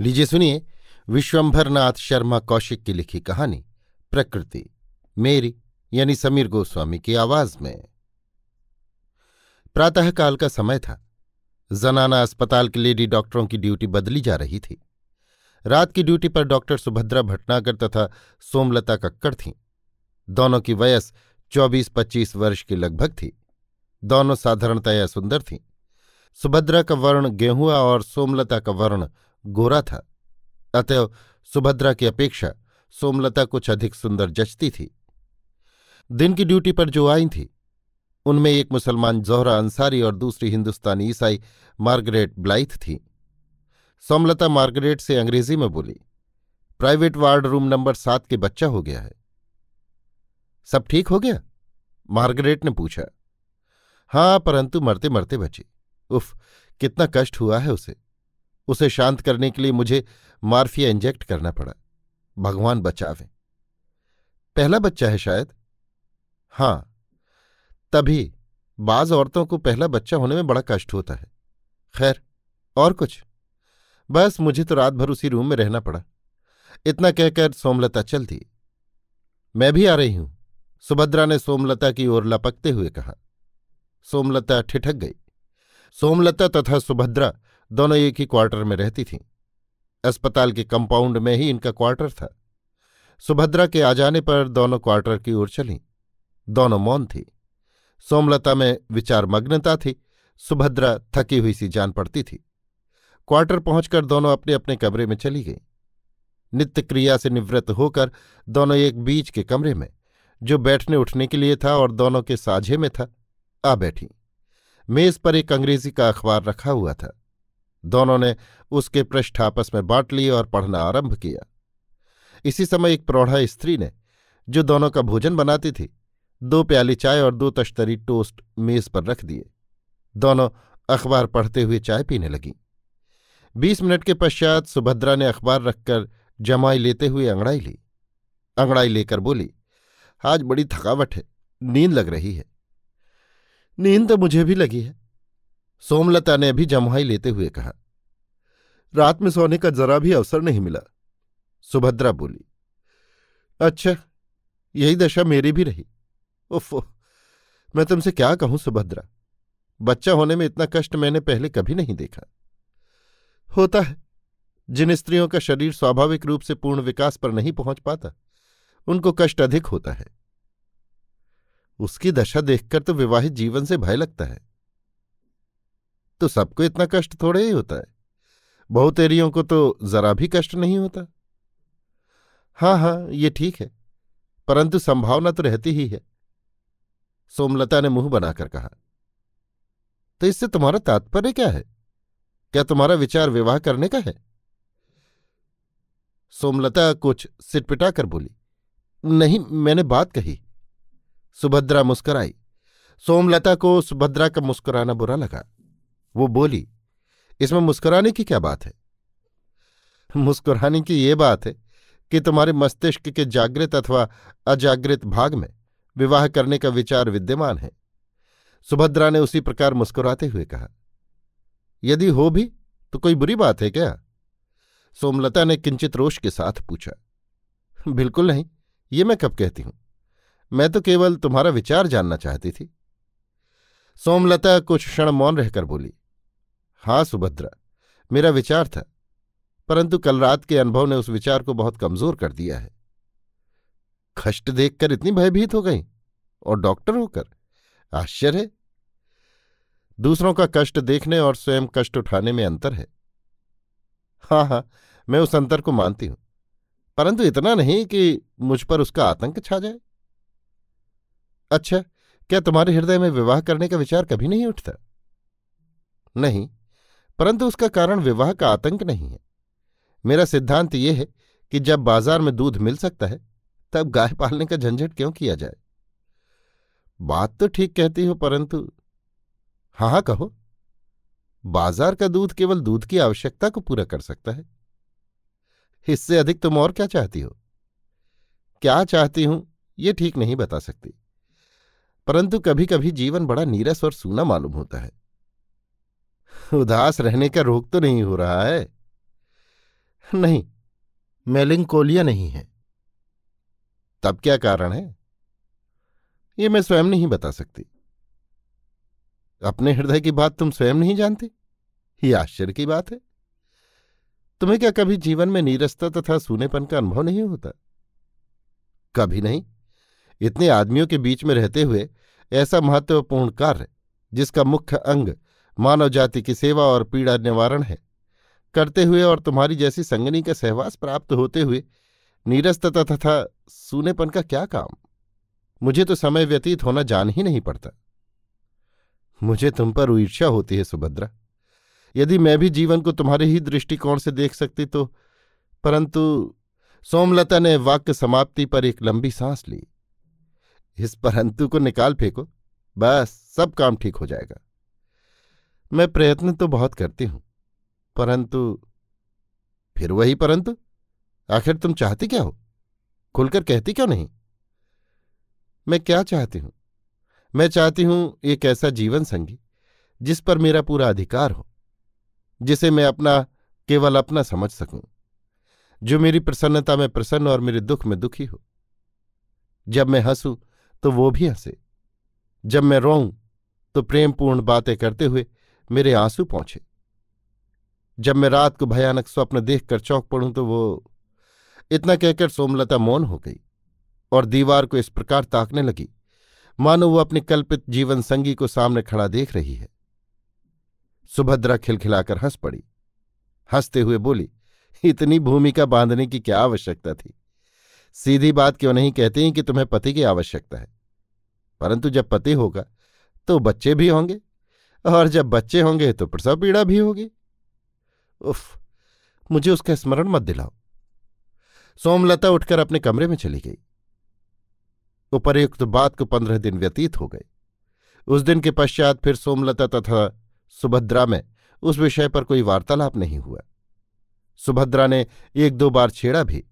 लीजिए सुनिए विश्वंभरनाथ शर्मा कौशिक की लिखी कहानी, प्रकृति, मेरी यानी समीर गोस्वामी की आवाज़ में। प्रातःकाल का समय था। जनाना अस्पताल के लेडी डॉक्टरों की ड्यूटी बदली जा रही थी। रात की ड्यूटी पर डॉक्टर सुभद्रा भटनागर तथा सोमलता कक्कड़ थीं। दोनों की वयस चौबीस पच्चीस वर्ष की लगभग थी। दोनों साधारणतया सुंदर थीं। सुभद्रा का वर्ण गेहुआ और सोमलता का वर्ण गोरा था। अतएव सुभद्रा की अपेक्षा सोमलता कुछ अधिक सुंदर जचती थी। दिन की ड्यूटी पर जो आई थी, उनमें एक मुसलमान जोहरा अंसारी और दूसरी हिंदुस्तानी ईसाई मार्गरेट ब्लाइथ थी। सोमलता मार्गरेट से अंग्रेज़ी में बोली, प्राइवेट वार्ड रूम नंबर सात के बच्चा हो गया है। सब ठीक हो गया? मार्गरेट ने पूछा। हाँ परंतु मरते मरते बची। उफ, कितना कष्ट हुआ है उसे। उसे शांत करने के लिए मुझे मार्फिया इंजेक्ट करना पड़ा। भगवान बचावे। पहला बच्चा है शायद? हाँ। तभी बाज औरतों को पहला बच्चा होने में बड़ा कष्ट होता है। खैर, और कुछ? बस मुझे तो रात भर उसी रूम में रहना पड़ा। इतना कहकर सोमलता चल दी मैं भी आ रही हूँ। सुभद्रा ने सोमलता की ओर लपकते हुए कहा। सोमलता ठिठक गई। सोमलता तथा सुभद्रा दोनों एक ही क्वार्टर में रहती थीं। अस्पताल के कंपाउंड में ही इनका क्वार्टर था। सुभद्रा के आ जाने पर दोनों क्वार्टर की ओर चलीं। दोनों मौन थी। सोमलता में विचार मग्नता थी। सुभद्रा थकी हुई सी जान पड़ती थी। क्वार्टर पहुंचकर दोनों अपने अपने कमरे में चली गई। नित्य क्रिया से निवृत्त होकर दोनों एक बीच के कमरे में, जो बैठने उठने के लिए था और दोनों के साझे में था, आ बैठी। मेज पर एक अंग्रेज़ी का अखबार रखा हुआ था। दोनों ने उसके पृष्ठ आपस में बांट लिए और पढ़ना आरंभ किया। इसी समय एक प्रौढ़ा स्त्री ने, जो दोनों का भोजन बनाती थी, दो प्याली चाय और दो तश्तरी टोस्ट मेज पर रख दिए। दोनों अखबार पढ़ते हुए चाय पीने लगी। बीस मिनट के पश्चात सुभद्रा ने अखबार रखकर जमाई लेते हुए अंगड़ाई ली। अंगड़ाई लेकर बोली, आज बड़ी थकावट है, नींद लग रही है। नींद तो मुझे भी लगी है। सोमलता ने अभी जमुहाई लेते हुए कहा रात में सोने का जरा भी अवसर नहीं मिला। सुभद्रा बोली अच्छा यही दशा मेरी भी रही। उफ मैं तुमसे क्या कहूँ सुभद्रा? बच्चा होने में इतना कष्ट मैंने पहले कभी नहीं देखा। होता है, जिन स्त्रियों का शरीर स्वाभाविक रूप से पूर्ण विकास पर नहीं पहुँच पाता, उनको कष्ट अधिक होता है। उसकी दशा देखकर तो विवाहित जीवन से भय लगता है। तो सबको इतना कष्ट थोड़े ही होता है। बहुतेरियों को तो जरा भी कष्ट नहीं होता। हाँ हाँ ये ठीक है, परंतु संभावना तो रहती ही है। सोमलता ने मुँह बनाकर कहा तो इससे तुम्हारा तात्पर्य क्या है? क्या तुम्हारा विचार विवाह करने का है? सोमलता कुछ सिटपिटाकर बोली, नहीं, मैंने बात कही। सुभद्रा मुस्कराई। सोमलता को सुभद्रा का मुस्कुराना बुरा लगा। वो बोली इसमें मुस्कुराने की क्या बात है? मुस्कुराने की ये बात है कि तुम्हारे मस्तिष्क के जागृत अथवा अजागृत भाग में विवाह करने का विचार विद्यमान है। सुभद्रा ने उसी प्रकार मुस्कुराते हुए कहा, यदि हो भी तो कोई बुरी बात है क्या? सोमलता ने किंचित रोष के साथ पूछा, बिल्कुल नहीं, ये मैं कब कहती हूँ? मैं तो केवल तुम्हारा विचार जानना चाहती थी। सोमलता कुछ क्षण मौन रहकर बोली हाँ सुभद्रा, मेरा विचार था, परंतु कल रात के अनुभव ने उस विचार को बहुत कमज़ोर कर दिया है। कष्ट देखकर इतनी भयभीत हो गई और डॉक्टर होकर? आश्चर्य! दूसरों का कष्ट देखने और स्वयं कष्ट उठाने में अंतर है। हाँ हाँ मैं उस अंतर को मानती हूँ, परंतु इतना नहीं कि मुझ पर उसका आतंक छा जाए। अच्छा क्या तुम्हारे हृदय में विवाह करने का विचार कभी नहीं उठता? नहीं। परंतु उसका कारण विवाह का आतंक नहीं है। मेरा सिद्धांत यह है कि जब बाज़ार में दूध मिल सकता है, तब गाय पालने का झंझट क्यों किया जाए? बात तो ठीक कहती हो, परंतु हाँ हाँ कहो। बाज़ार का दूध केवल दूध की आवश्यकता को पूरा कर सकता है। इससे अधिक तुम और क्या चाहती हो? क्या चाहती हूँ, ये ठीक नहीं बता सकती। परंतु कभी कभी जीवन बड़ा नीरस और सूना मालूम होता है। उदास रहने का रोग तो नहीं हो रहा है। नहीं, मेलिंकोलिया नहीं है। तब क्या कारण है? ये मैं स्वयं नहीं बता सकती। अपने हृदय की बात तुम स्वयं नहीं जानती? ये आश्चर्य की बात है। तुम्हें क्या कभी जीवन में नीरसता तथा सूनेपन का अनुभव नहीं होता? कभी नहीं। इतने आदमियों के बीच में रहते हुए ऐसा महत्वपूर्ण कार्य, जिसका मुख्य अंग मानव जाति की सेवा और पीड़ा निवारण है। करते हुए और तुम्हारी जैसी संगनी का सहवास प्राप्त होते हुए नीरसता तथा सूनेपन का क्या काम? मुझे तो समय व्यतीत होना जान ही नहीं पड़ता। मुझे तुम पर ईर्ष्या होती है, सुभद्रा। यदि मैं भी जीवन को तुम्हारे ही दृष्टिकोण से देख सकती तो परंतु सोमलता ने वाक्य समाप्ति पर एक लंबी सांस ली। इस परंतु को निकाल फेंको। बस, सब काम ठीक हो जाएगा। मैं प्रयत्न तो बहुत करती हूँ। परंतु फिर वही परंतु? आखिर तुम चाहती क्या हो? खुलकर कहती क्यों नहीं? मैं क्या चाहती हूँ? मैं चाहती हूँ एक ऐसा जीवन संगी, जिस पर मेरा पूरा अधिकार हो, जिसे मैं अपना, केवल अपना समझ सकूँ, जो मेरी प्रसन्नता में प्रसन्न और मेरे दुख में दुखी हो। जब मैं हंसूं तो वो भी हंसे। जब मैं रोऊं तो प्रेमपूर्ण बातें करते हुए मेरे आँसू पहुँचे। जब मैं रात को भयानक स्वप्न देखकर चौंक पड़ूं तो वो इतना कहकर सोमलता मौन हो गई और दीवार को इस प्रकार ताकने लगी। मानो वो अपने कल्पित जीवन संगी को सामने खड़ा देख रही है। सुभद्रा खिलखिलाकर हंस पड़ी। हँसते हुए बोली, इतनी भूमिका बांधने की क्या आवश्यकता थी? सीधी बात क्यों नहीं कहते हैं कि तुम्हें पति की आवश्यकता है? परंतु जब पति होगा तो बच्चे भी होंगे। और जब बच्चे होंगे तो प्रसव पीड़ा भी होगी। उफ, मुझे उसका स्मरण मत दिलाओ। सोमलता उठकर अपने कमरे में चली गई। उपर्युक्त बात को पंद्रह दिन व्यतीत हो गए। उस दिन के पश्चात फिर सोमलता तथा सुभद्रा में उस विषय पर कोई वार्तालाप नहीं हुआ। सुभद्रा ने एक दो बार छेड़ा भी,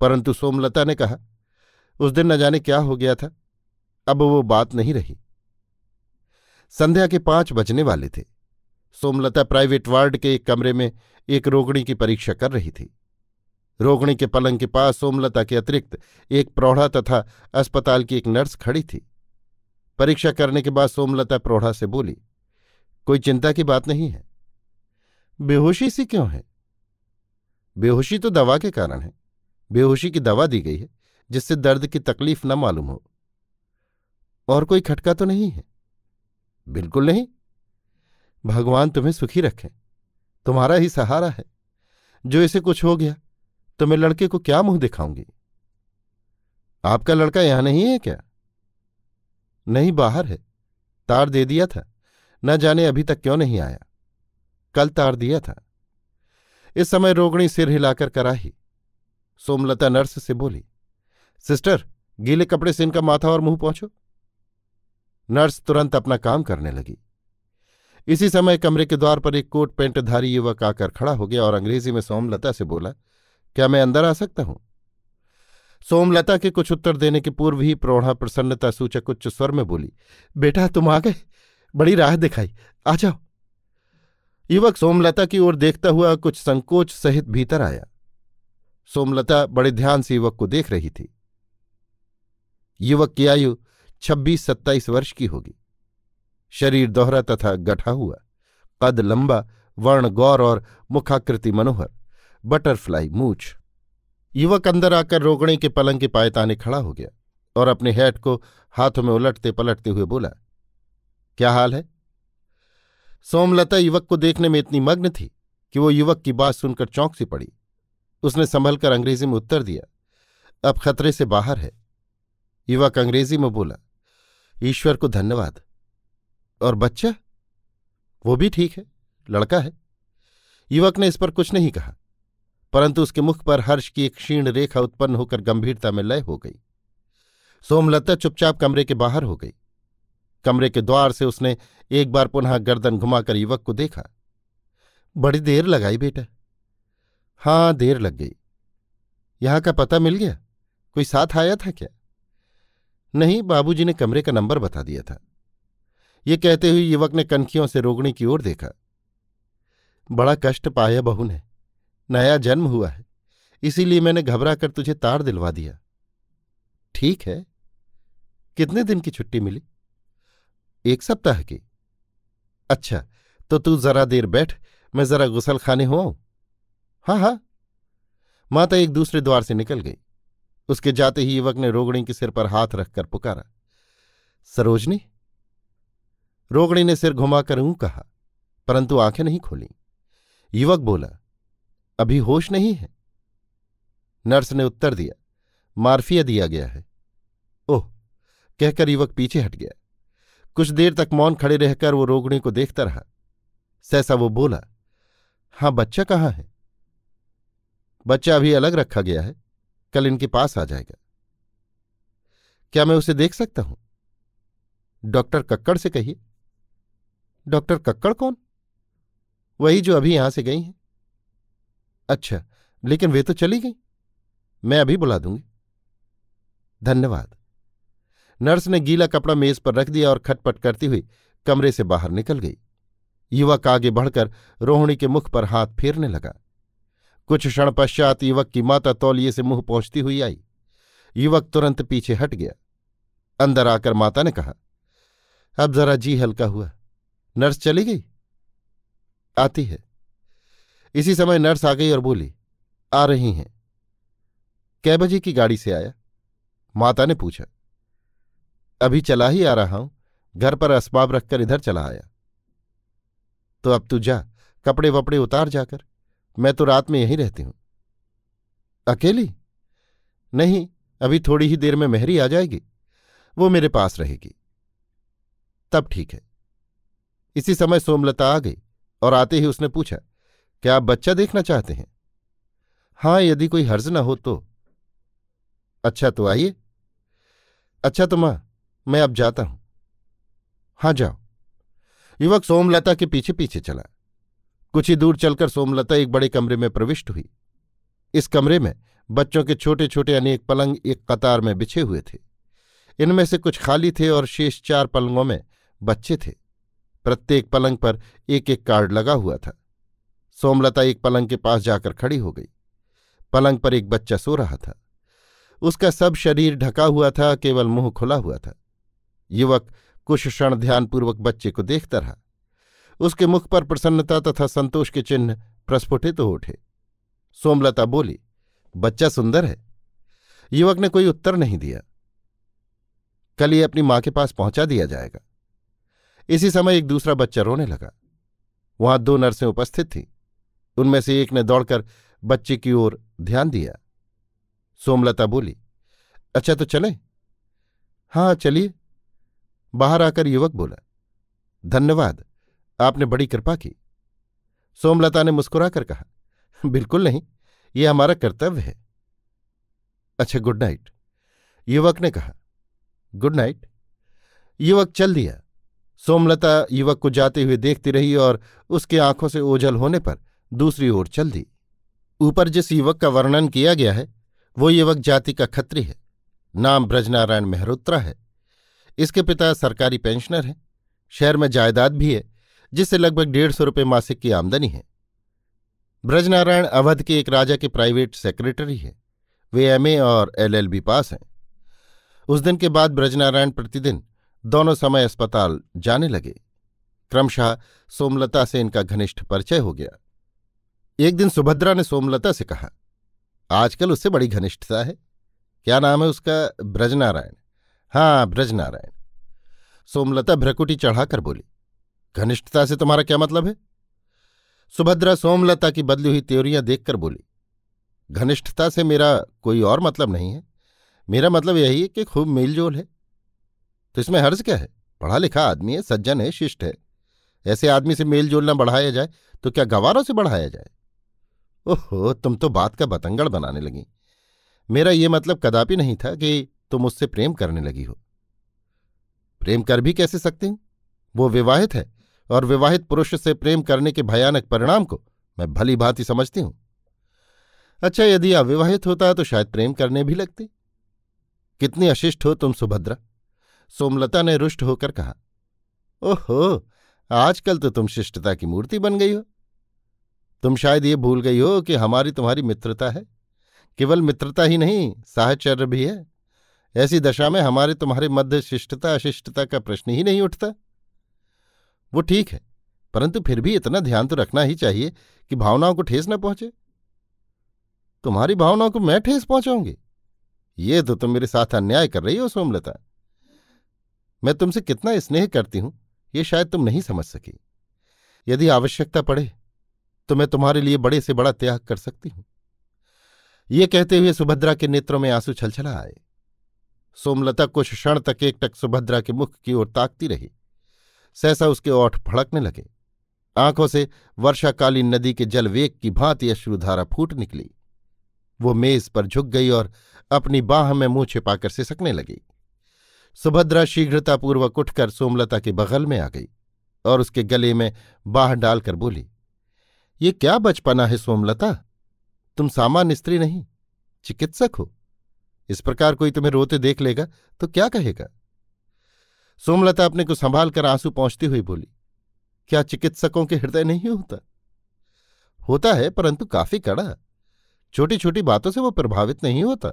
परंतु सोमलता ने कहा, उस दिन न जाने क्या हो गया था। अब वो बात नहीं रही। संध्या के पाँच बजने वाले थे। सोमलता प्राइवेट वार्ड के एक कमरे में एक रोगणी की परीक्षा कर रही थी। रोगणी के पलंग के पास सोमलता के अतिरिक्त एक प्रौढ़ा तथा अस्पताल की एक नर्स खड़ी थी। परीक्षा करने के बाद सोमलता प्रौढ़ा से बोली, कोई चिंता की बात नहीं है। बेहोशी सी क्यों है? बेहोशी तो दवा के कारण है। बेहोशी की दवा दी गई है, जिससे दर्द की तकलीफ़ न मालूम हो। और कोई खटका तो नहीं है? बिल्कुल नहीं। भगवान तुम्हें सुखी रखे। तुम्हारा ही सहारा है। जो इसे कुछ हो गया तो मैं लड़के को क्या मुँह दिखाऊँगी? आपका लड़का यहाँ नहीं है क्या? नहीं, बाहर है। तार दे दिया था। न जाने अभी तक क्यों नहीं आया। कल तार दिया था। इस समय रोगणी सिर हिलाकर कराही। सोमलता नर्स से बोली, सिस्टर, गीले कपड़े से इनका माथा और मुँह पहुंचो नर्स तुरंत अपना काम करने लगी। इसी समय कमरे के द्वार पर एक कोट पेंटधारी युवक आकर खड़ा हो गया और अंग्रेज़ी में सोमलता से बोला, क्या मैं अंदर आ सकता हूँ? सोमलता के कुछ उत्तर देने के पूर्व ही प्रौढ़ा प्रसन्नता सूचक उच्च स्वर में बोली, बेटा, तुम आ गए। बड़ी राह दिखाई। आ जाओ. युवक सोमलता की ओर देखता हुआ कुछ संकोच सहित भीतर आया। सोमलता बड़े ध्यान से युवक को देख रही थी। युवक की आयु छब्बीस सत्ताईस वर्ष की होगी। शरीर दोहरा तथा गठा हुआ, कद लंबा, वर्ण गौर और मुखाकृति मनोहर, बटरफ्लाई मूछ। युवक अंदर आकर रोगणे के पलंग के पायताने खड़ा हो गया और अपने हैट को हाथों में उलटते पलटते हुए बोला, क्या हाल है? सोमलता युवक को देखने में इतनी मग्न थी कि वो युवक की बात सुनकर चौंक सी पड़ी। उसने संभलकर अंग्रेज़ी में उत्तर दिया, अब खतरे से बाहर है। युवक अंग्रेज़ी में बोला ईश्वर को धन्यवाद। और बच्चा? वो भी ठीक है, लड़का है। युवक ने इस पर कुछ नहीं कहा, परंतु उसके मुख पर हर्ष की एक क्षीण रेखा उत्पन्न होकर गंभीरता में लय हो गई। सोमलता चुपचाप कमरे के बाहर हो गई। कमरे के द्वार से उसने एक बार पुनः गर्दन घुमाकर युवक को देखा। बड़ी देर लगाई बेटा। हाँ देर लग गई। यहाँ का पता मिल गया? कोई साथ आया था क्या? नहीं, बाबूजी ने कमरे का नंबर बता दिया था। ये कहते हुए युवक ने कनखियों से रोगणी की ओर देखा। बड़ा कष्ट पाया बहू ने। नया जन्म हुआ है, इसीलिए मैंने घबरा कर तुझे तार दिलवा दिया। ठीक है। कितने दिन की छुट्टी मिली? एक सप्ताह की। अच्छा तो तू जरा देर बैठ, मैं जरा गुसल खाने हो हाँ हाँ। माता एक दूसरे द्वार से निकल गई। उसके जाते ही युवक ने रोगणी के सिर पर हाथ रखकर पुकारा, सरोजनी? रोगणी ने सिर घुमाकर ऊं कहा, परंतु आँखें नहीं खोली। युवक बोला, अभी होश नहीं है? नर्स ने उत्तर दिया, मार्फिया दिया गया है। ओह, कहकर युवक पीछे हट गया। कुछ देर तक मौन खड़े रहकर वो रोगणी को देखता रहा। सहसा वो बोला, हाँ, बच्चा कहाँ है? बच्चा अभी अलग रखा गया है। कल इनके पास आ जाएगा। क्या मैं उसे देख सकता हूँ? डॉक्टर कक्कड़ से कहिए। डॉक्टर कक्कड़ कौन? वही जो अभी यहाँ से गई हैं। अच्छा लेकिन वे तो चली गई। मैं अभी बुला दूँगी। धन्यवाद। नर्स ने गीला कपड़ा मेज पर रख दिया और खटपट करती हुई कमरे से बाहर निकल गई। युवक आगे बढ़कर रोहिणी के मुख पर हाथ फेरने लगा। कुछ क्षण पश्चात युवक की माता तौलिए से मुँह पहुँचती हुई आई। युवक तुरंत पीछे हट गया। अंदर आकर माता ने कहा, अब जरा जी हल्का हुआ। नर्स चली गई? आती है। इसी समय नर्स आ गई और बोली, आ रही हैं। कै बजे की गाड़ी से आया? माता ने पूछा, अभी चला ही आ रहा हूँ। घर पर असबाब रखकर इधर चला आया। तो अब तू जा कपड़े वपड़े उतार जाकर। मैं तो रात में यहीं रहती हूँ। अकेली? नहीं, अभी थोड़ी ही देर में मेहरी आ जाएगी। वो मेरे पास रहेगी। तब ठीक है। इसी समय सोमलता आ गई और आते ही उसने पूछा, क्या आप बच्चा देखना चाहते हैं? हाँ यदि कोई हर्ज ना हो तो। अच्छा तो आइए। अच्छा तो माँ, मैं अब जाता हूँ। हाँ जाओ। युवक सोमलता के पीछे पीछे चला। कुछ ही दूर चलकर सोमलता एक बड़े कमरे में प्रविष्ट हुई। इस कमरे में बच्चों के छोटे छोटे अनेक पलंग एक कतार में बिछे हुए थे। इनमें से कुछ खाली थे और शेष चार पलंगों में बच्चे थे। प्रत्येक पलंग पर एक एक कार्ड लगा हुआ था। सोमलता एक पलंग के पास जाकर खड़ी हो गई। पलंग पर एक बच्चा सो रहा था। उसका सब शरीर ढका हुआ था, केवल मुँह खुला हुआ था। युवक कुछ क्षण ध्यानपूर्वक बच्चे को देखता रहा। उसके मुख पर प्रसन्नता तथा संतोष के चिन्ह प्रस्फुटित हो उठे। सोमलता बोली, बच्चा सुंदर है। युवक ने कोई उत्तर नहीं दिया। कल ही अपनी माँ के पास पहुँचा दिया जाएगा। इसी समय एक दूसरा बच्चा रोने लगा। वहाँ दो नर्सें उपस्थित थीं। उनमें से एक ने दौड़कर बच्चे की ओर ध्यान दिया। सोमलता बोली अच्छा तो चले? हाँ चलिए। बाहर आकर युवक बोला, धन्यवाद। आपने बड़ी कृपा की। सोमलता ने मुस्कुराकर कहा, बिल्कुल नहीं, ये हमारा कर्तव्य है। अच्छा गुड नाइट। युवक ने कहा, गुड नाइट। युवक चल दिया। सोमलता युवक को जाते हुए देखती रही और उसके आँखों से ओझल होने पर दूसरी ओर चल दी। ऊपर जिस युवक का वर्णन किया गया है, वो युवक जाति का खत्री है। नाम ब्रजनारायण मेहरोत्रा है। इसके पिता सरकारी पेंशनर हैं। शहर में जायदाद भी है। जिससे लगभग डेढ़ सौ रुपये मासिक की आमदनी है। ब्रजनारायण अवध के एक राजा के प्राइवेट सेक्रेटरी हैं। वे एमए और एलएलबी पास हैं। उस दिन के बाद ब्रजनारायण प्रतिदिन दोनों समय अस्पताल जाने लगे। क्रमशः सोमलता से इनका घनिष्ठ परिचय हो गया। एक दिन सुभद्रा ने सोमलता से कहा, आजकल उससे बड़ी घनिष्ठता है। क्या नाम है उसका? ब्रजनारायण। हाँ ब्रजनारायण। सोमलता भ्रकुटी चढ़ाकर बोली घनिष्ठता से तुम्हारा क्या मतलब है? सुभद्रा सोमलता की बदली हुई त्योरियाँ देखकर बोली, घनिष्ठता से मेरा कोई और मतलब नहीं है। मेरा मतलब यही है कि खूब मेलजोल है। तो इसमें हर्ज क्या है? पढ़ा लिखा आदमी है, सज्जन है, शिष्ट है। ऐसे आदमी से मेल जोल न बढ़ाया जाए तो क्या गवारों से बढ़ाया जाए? ओहो, तुम तो बात का बतंगड़ बनाने लगी। मेरा ये मतलब कदापि नहीं था कि तुम उससे प्रेम करने लगी हो। प्रेम कर भी कैसे सकती हूँ? वो विवाहित है। और विवाहित पुरुष से प्रेम करने के भयानक परिणाम को मैं भली भांति समझती हूँ। अच्छा यदि अविवाहित होता तो शायद प्रेम करने भी लगती। कितनी अशिष्ट हो तुम, सुभद्रा। सोमलता ने रुष्ट होकर कहा, ओहो, आजकल तो तुम शिष्टता की मूर्ति बन गई हो। तुम शायद ये भूल गई हो कि हमारी तुम्हारी मित्रता है। केवल मित्रता ही नहीं, साहचर्य भी है। ऐसी दशा में हमारे तुम्हारे मध्य शिष्टता, अशिष्टता का प्रश्न ही नहीं उठता। वो ठीक है, परंतु फिर भी इतना ध्यान तो रखना ही चाहिए कि भावनाओं को ठेस न पहुँचे। तुम्हारी भावनाओं को मैं ठेस पहुंचाऊँगी? ये तो तुम मेरे साथ अन्याय कर रही हो, सोमलता। मैं तुमसे कितना स्नेह करती हूँ, ये शायद तुम नहीं समझ सकी। यदि आवश्यकता पड़े तो मैं तुम्हारे लिए बड़े से बड़ा त्याग कर सकती हूँ। ये कहते हुए सुभद्रा के नेत्रों में आँसू छलछला आए। सोमलता कुछ क्षण तक एकटक सुभद्रा के मुख की ओर ताकती रही। सहसा उसके ओठ फड़कने लगे। आँखों से वर्षाकालीन नदी के जलवेग की भांति अश्रुधारा फूट निकली। वो मेज पर झुक गई और अपनी बाह में मुँह छिपाकर सिसकने लगी। सुभद्रा शीघ्रतापूर्वक उठकर सोमलता के बगल में आ गई और उसके गले में बाह डालकर बोली, ये क्या बचपना है सोमलता? तुम सामान्य स्त्री नहीं, चिकित्सक हो। इस प्रकार कोई तुम्हें रोते देख लेगा तो क्या कहेगा? सोमलता अपने को संभाल कर आँसू पहुँचती हुई बोली, क्या चिकित्सकों के हृदय नहीं होता? होता है, परंतु काफ़ी कड़ा। छोटी छोटी बातों से वो प्रभावित नहीं होता।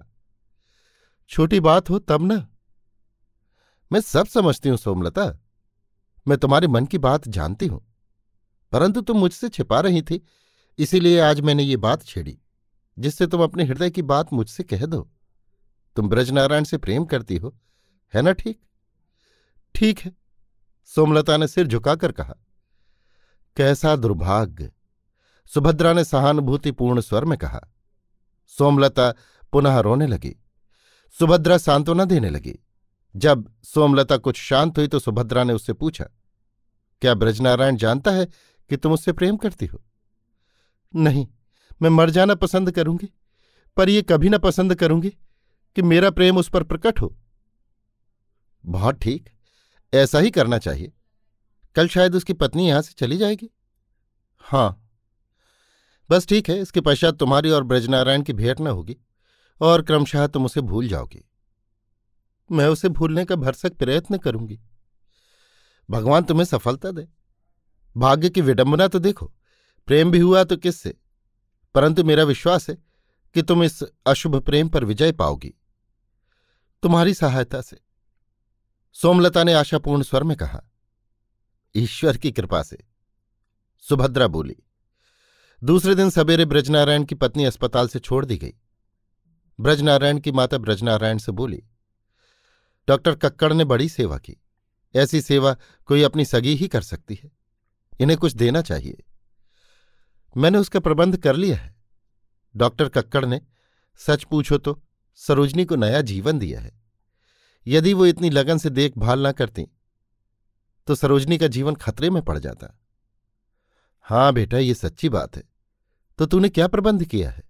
छोटी बात हो तब ना। मैं सब समझती हूँ, सोमलता। मैं तुम्हारे मन की बात जानती हूँ। परंतु तुम मुझसे छिपा रही थी, इसीलिए आज मैंने ये बात छेड़ी, जिससे तुम अपने हृदय की बात मुझसे कह दो। तुम ब्रजनारायण से प्रेम करती हो, है ना ठीक? ठीक है, सोमलता ने सिर झुकाकर कहा। कैसा दुर्भाग्य, सुभद्रा ने सहानुभूतिपूर्ण स्वर में कहा। सोमलता पुनः रोने लगी। सुभद्रा सांत्वना देने लगी। जब सोमलता कुछ शांत हुई तो सुभद्रा ने उससे पूछा, क्या ब्रजनारायण जानता है कि तुम उससे प्रेम करती हो? नहीं, मैं मर जाना पसंद करूँगी, पर यह कभी ना पसंद करूँगी कि मेरा प्रेम उस पर प्रकट हो। बहुत ठीक ऐसा ही करना चाहिए। कल शायद उसकी पत्नी यहाँ से चली जाएगी। हाँ। बस ठीक है, इसके पश्चात तुम्हारी और ब्रजनारायण की भेंट न होगी, और क्रमशः तुम उसे भूल जाओगी। मैं उसे भूलने का भरसक प्रयत्न करूँगी। भगवान तुम्हें सफलता दे। भाग्य की विडंबना तो देखो, प्रेम भी हुआ तो किससे? परंतु मेरा विश्वास है कि तुम इस अशुभ प्रेम पर विजय पाओगी। तुम्हारी सहायता से। सोमलता ने आशापूर्ण स्वर में कहा, ईश्वर की कृपा से। सुभद्रा बोली, दूसरे दिन सवेरे ब्रजनारायण की पत्नी अस्पताल से छोड़ दी गई। ब्रजनारायण की माता ब्रजनारायण से बोली, डॉक्टर कक्कड़ ने बड़ी सेवा की। ऐसी सेवा कोई अपनी सगी ही कर सकती है। इन्हें कुछ देना चाहिए। मैंने उसका प्रबंध कर लिया है। डॉक्टर कक्कड़ ने, सच पूछो तो सरोजनी को नया जीवन दिया है। यदि वो इतनी लगन से देखभाल ना करती तो सरोजनी का जीवन खतरे में पड़ जाता। हाँ बेटा, ये सच्ची बात है। तो तूने क्या प्रबंध किया है?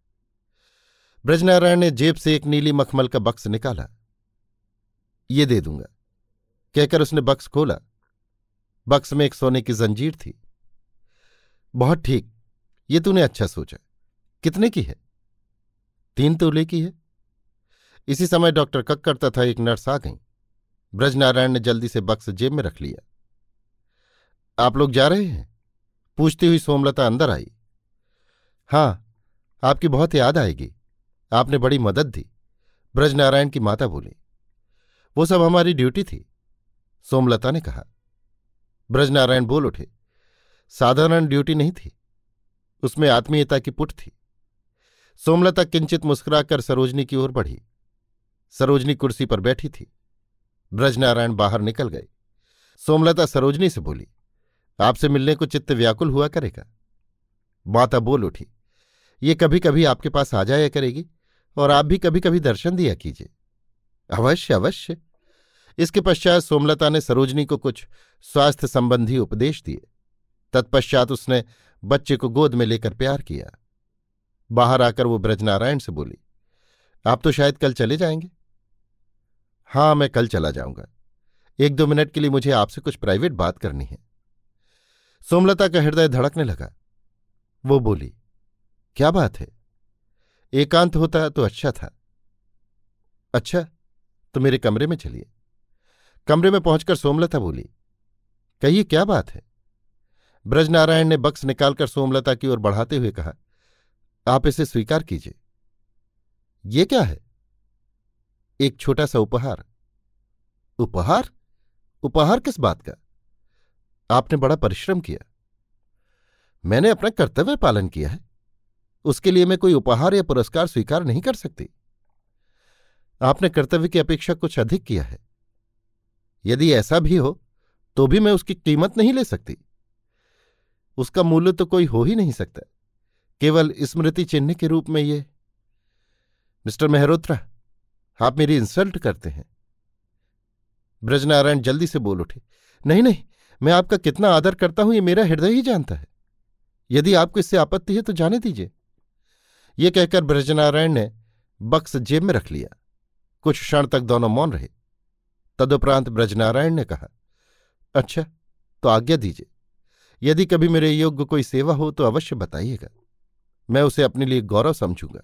ब्रजनारायण ने जेब से एक नीली मखमल का बक्स निकाला। ये दे दूँगा। कहकर उसने बक्स खोला। बक्स में एक सोने की जंजीर थी। बहुत ठीक। ये तूने अच्छा सोचा। कितने की है? तीन तोले की है। इसी समय डॉक्टर कक्कर तथा एक नर्स आ गई। ब्रजनारायण ने जल्दी से बक्स जेब में रख लिया। आप लोग जा रहे हैं? पूछती हुई सोमलता अंदर आई। हाँ, आपकी बहुत याद आएगी। आपने बड़ी मदद दी। ब्रजनारायण की माता बोली, वो सब हमारी ड्यूटी थी। सोमलता ने कहा। ब्रजनारायण बोल उठे, साधारण ड्यूटी नहीं थी। उसमें आत्मीयता की पुट थी। सोमलता किंचित मुस्कुराकर सरोजनी की ओर बढ़ी। सरोजनी कुर्सी पर बैठी थी। ब्रजनारायण बाहर निकल गए सोमलता सरोजनी से बोली, आपसे मिलने को चित्त व्याकुल हुआ करेगा? माता बोल उठी, ये कभी कभी आपके पास आ जाया करेगी और आप भी कभी कभी दर्शन दिया कीजिए। अवश्य अवश्य। इसके पश्चात सोमलता ने सरोजनी को कुछ स्वास्थ्य संबंधी उपदेश दिए। तत्पश्चात उसने बच्चे को गोद में लेकर प्यार किया। बाहर आकर वो ब्रजनारायण से बोली, आप तो शायद कल चले जाएँगे। हाँ मैं कल चला जाऊँगा। एक दो मिनट के लिए मुझे आपसे कुछ प्राइवेट बात करनी है। सोमलता का हृदय धड़कने लगा। वो बोली, क्या बात है? एकांत होता तो अच्छा था। अच्छा तो मेरे कमरे में चलिए। कमरे में पहुंचकर सोमलता बोली, कहिए, क्या बात है? ब्रजनारायण ने बक्स निकालकर सोमलता की ओर बढ़ाते हुए कहा, आप इसे स्वीकार कीजिए। ये क्या है? एक छोटा सा उपहार। उपहार? उपहार किस बात का? आपने बड़ा परिश्रम किया। मैंने अपना कर्तव्य पालन किया है। उसके लिए मैं कोई उपहार या पुरस्कार स्वीकार नहीं कर सकती। आपने कर्तव्य की अपेक्षा कुछ अधिक किया है। यदि ऐसा भी हो तो भी मैं उसकी कीमत नहीं ले सकती। उसका मूल्य तो कोई हो ही नहीं सकता। केवल स्मृति चिन्ह के रूप में ये। मिस्टर मेहरोत्रा आप मेरी इंसल्ट करते हैं। ब्रजनारायण जल्दी से बोल उठे, नहीं नहीं, मैं आपका कितना आदर करता हूँ, ये मेरा हृदय ही जानता है। यदि आपको इससे आपत्ति है तो जाने दीजिए। ये कहकर ब्रजनारायण ने बक्स जेब में रख लिया। कुछ क्षण तक दोनों मौन रहे। तदुपरांत ब्रजनारायण ने कहा अच्छा तो आज्ञा दीजिए। यदि कभी मेरे योग्य कोई सेवा हो तो अवश्य बताइएगा। मैं उसे अपने लिए गौरव समझूँगा।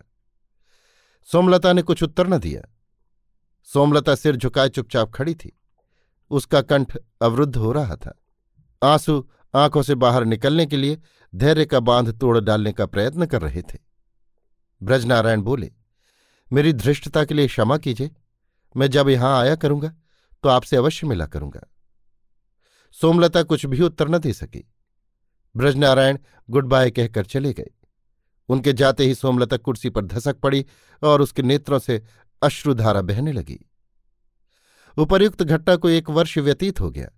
सोमलता ने कुछ उत्तर न दिया। सोमलता सिर झुकाए चुपचाप खड़ी थी। उसका कंठ अवरुद्ध हो रहा था। आँसू आँखों से बाहर निकलने के लिए धैर्य का बाँध तोड़ डालने का प्रयत्न कर रहे थे। ब्रजनारायण बोले, मेरी धृष्टता के लिए क्षमा कीजिए। मैं जब यहाँ आया करूँगा तो आपसे अवश्य मिला करूँगा सोमलता कुछ भी उत्तर न दे सकी। ब्रजनारायण गुड बाय कहकर चले गए। उनके जाते ही सोमलता कुर्सी पर धसक पड़ी और उसके नेत्रों से अश्रुधारा बहने लगी। उपर्युक्त घटना को एक वर्ष व्यतीत हो गया।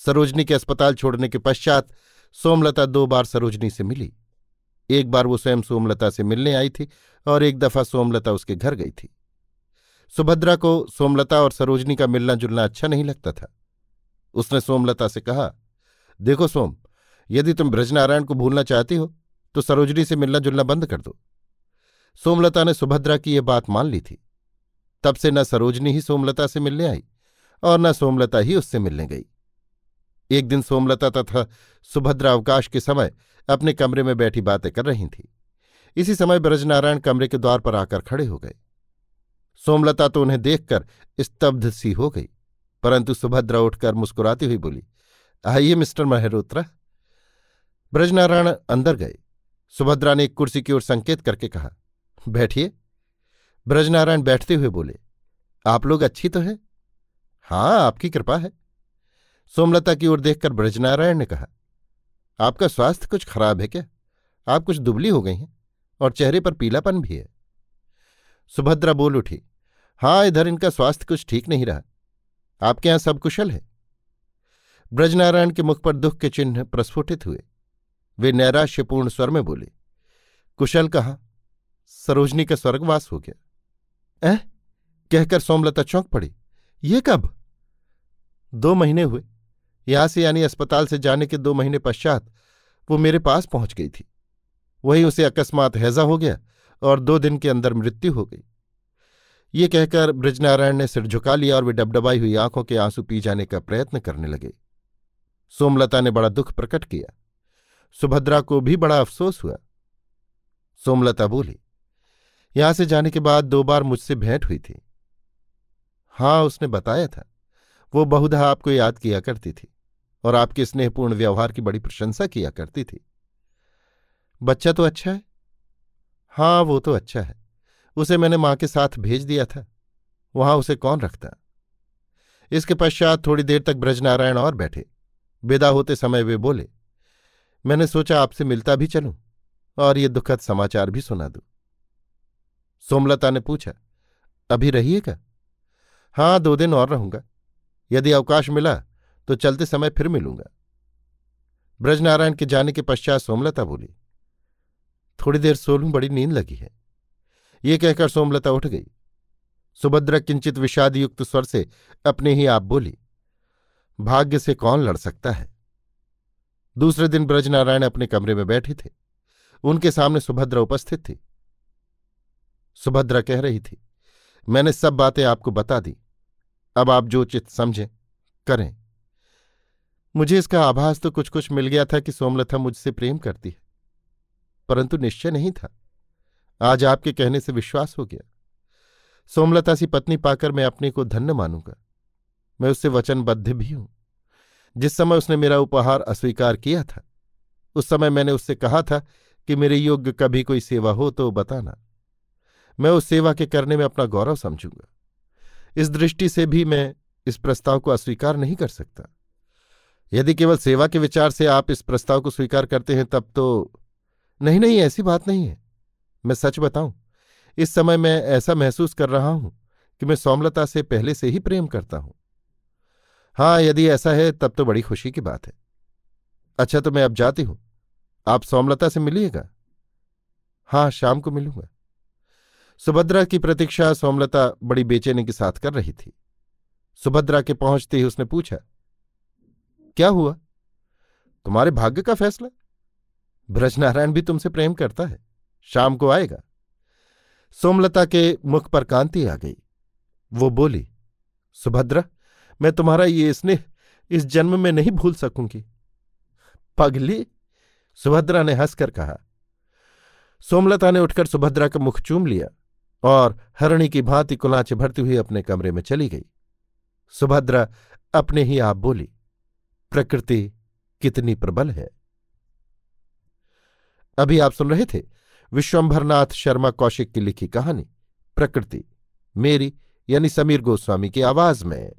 सरोजनी के अस्पताल छोड़ने के पश्चात सोमलता दो बार सरोजनी से मिली। एक बार वो स्वयं सोमलता से मिलने आई थी और एक दफ़ा सोमलता उसके घर गई थी। सुभद्रा को सोमलता और सरोजनी का मिलना जुलना अच्छा नहीं लगता था। उसने सोमलता से कहा, देखो सोम, यदि तुम ब्रजनारायण को भूलना चाहती हो तो सरोजनी से मिलना जुलना बंद कर दो। सोमलता ने सुभद्रा की यह बात मान ली थी। तब से न सरोजनी ही सोमलता से मिलने आई और न सोमलता ही उससे मिलने गई। एक दिन सोमलता तथा सुभद्रा अवकाश के समय अपने कमरे में बैठी बातें कर रही थी। इसी समय ब्रजनारायण कमरे के द्वार पर आकर खड़े हो गए। सोमलता तो उन्हें देखकर स्तब्ध सी हो गई, परंतु सुभद्रा उठकर मुस्कुराती हुई बोली, आइए मिस्टर महेरोत्रा ब्रजनारायण अंदर गए। सुभद्रा ने एक कुर्सी की ओर संकेत करके कहा, बैठिए। ब्रजनारायण बैठते हुए बोले, आप लोग अच्छी तो हैं? हाँ आपकी कृपा है। सोमलता की ओर देखकर ब्रजनारायण ने कहा, आपका स्वास्थ्य कुछ खराब है क्या? आप कुछ दुबली हो गई हैं और चेहरे पर पीलापन भी है। सुभद्रा बोल उठी हाँ इधर इनका स्वास्थ्य कुछ ठीक नहीं रहा। आपके यहाँ सब कुशल है? ब्रजनारायण के मुख पर दुख के चिन्ह प्रस्फुटित हुए। वे नैराश्यपूर्ण स्वर में बोले, कुशल कहा? सरोजनी का स्वर्गवास हो गया। ऐ? कहकर सोमलता चौंक पड़ी। ये कब? दो महीने हुए। यहाँ से यानी अस्पताल से जाने के दो महीने पश्चात वो मेरे पास पहुँच गई थी। वहीं उसे अकस्मात हैजा हो गया और दो दिन के अंदर मृत्यु हो गई। ये कहकर ब्रजनारायण ने सिर झुका लिया और वे डबडबाई हुई आँखों के आँसू पी जाने का प्रयत्न करने लगे। सोमलता ने बड़ा दुख प्रकट किया। सुभद्रा को भी बड़ा अफसोस हुआ। सोमलता बोली यहाँ से जाने के बाद दो बार मुझसे भेंट हुई थी। हाँ उसने बताया था। वो बहुधा आपको याद किया करती थी और आपके स्नेहपूर्ण व्यवहार की बड़ी प्रशंसा किया करती थी। बच्चा तो अच्छा है? हाँ वो तो अच्छा है। उसे मैंने माँ के साथ भेज दिया था। वहाँ उसे कौन रखता? इसके पश्चात थोड़ी देर तक ब्रजनारायण और बैठे। विदा होते समय वे बोले, मैंने सोचा आपसे मिलता भी चलूँ और ये दुखद समाचार भी सुना दूँ। सोमलता ने पूछा अभी रहिएगा हाँ दो दिन और रहूँगा। यदि अवकाश मिला तो चलते समय फिर मिलूँगा। ब्रजनारायण के जाने के पश्चात सोमलता बोली, थोड़ी देर सोलूं, बड़ी नींद लगी है। ये कहकर सोमलता उठ गई। सुभद्रा किंचित विषादयुक्त स्वर से अपने ही आप बोली, भाग्य से कौन लड़ सकता है? दूसरे दिन ब्रजनारायण अपने कमरे में बैठे थे। उनके सामने सुभद्रा उपस्थित थी। सुभद्रा कह रही थी, मैंने सब बातें आपको बता दी। अब आप जो चित समझें, करें। मुझे इसका आभास तो कुछ कुछ मिल गया था कि सोमलता मुझसे प्रेम करती है। परंतु निश्चय नहीं था। आज आपके कहने से विश्वास हो गया। सोमलता सी पत्नी पाकर मैं अपने को धन्य मानूँगा। मैं उससे वचनबद्ध भी हूँ। जिस समय उसने मेरा उपहार अस्वीकार किया था, उस समय मैंने उससे कहा था कि मेरे योग्य कभी कोई सेवा हो तो बताना। मैं उस सेवा के करने में अपना गौरव समझूँगा। इस दृष्टि से भी मैं इस प्रस्ताव को अस्वीकार नहीं कर सकता। यदि केवल सेवा के विचार से आप इस प्रस्ताव को स्वीकार करते हैं, तब तो नहीं नहीं, ऐसी बात नहीं है। मैं सच बताऊँ, इस समय मैं ऐसा महसूस कर रहा हूँ कि मैं सौमलता से पहले से ही प्रेम करता हूँ। हाँ यदि ऐसा है, तब तो बड़ी खुशी की बात है। अच्छा तो मैं अब जाती हूँ। आप सौमलता से मिलिएगा? हाँ शाम को मिलूँगा। सुभद्रा की प्रतीक्षा सोमलता बड़ी बेचैनी के साथ कर रही थी। सुभद्रा के पहुँचते ही उसने पूछा, क्या हुआ? तुम्हारे भाग्य का फैसला? ब्रजनारायण भी तुमसे प्रेम करता है, शाम को आएगा सोमलता के मुख पर कांति आ गई। वो बोली, सुभद्रा, मैं तुम्हारा ये स्नेह इस जन्म में नहीं भूल सकूँगी। पगली, सुभद्रा ने हंसकर कहा। सोमलता ने उठकर सुभद्रा का मुख चूम लिया। और हरणी की भांति कुलाचे भरती हुई अपने कमरे में चली गई। सुभद्रा अपने ही आप बोली, प्रकृति कितनी प्रबल है। अभी आप सुन रहे थे विश्वंभरनाथ शर्मा कौशिक की लिखी कहानी, प्रकृति मेरी यानी समीर गोस्वामी की आवाज़ में।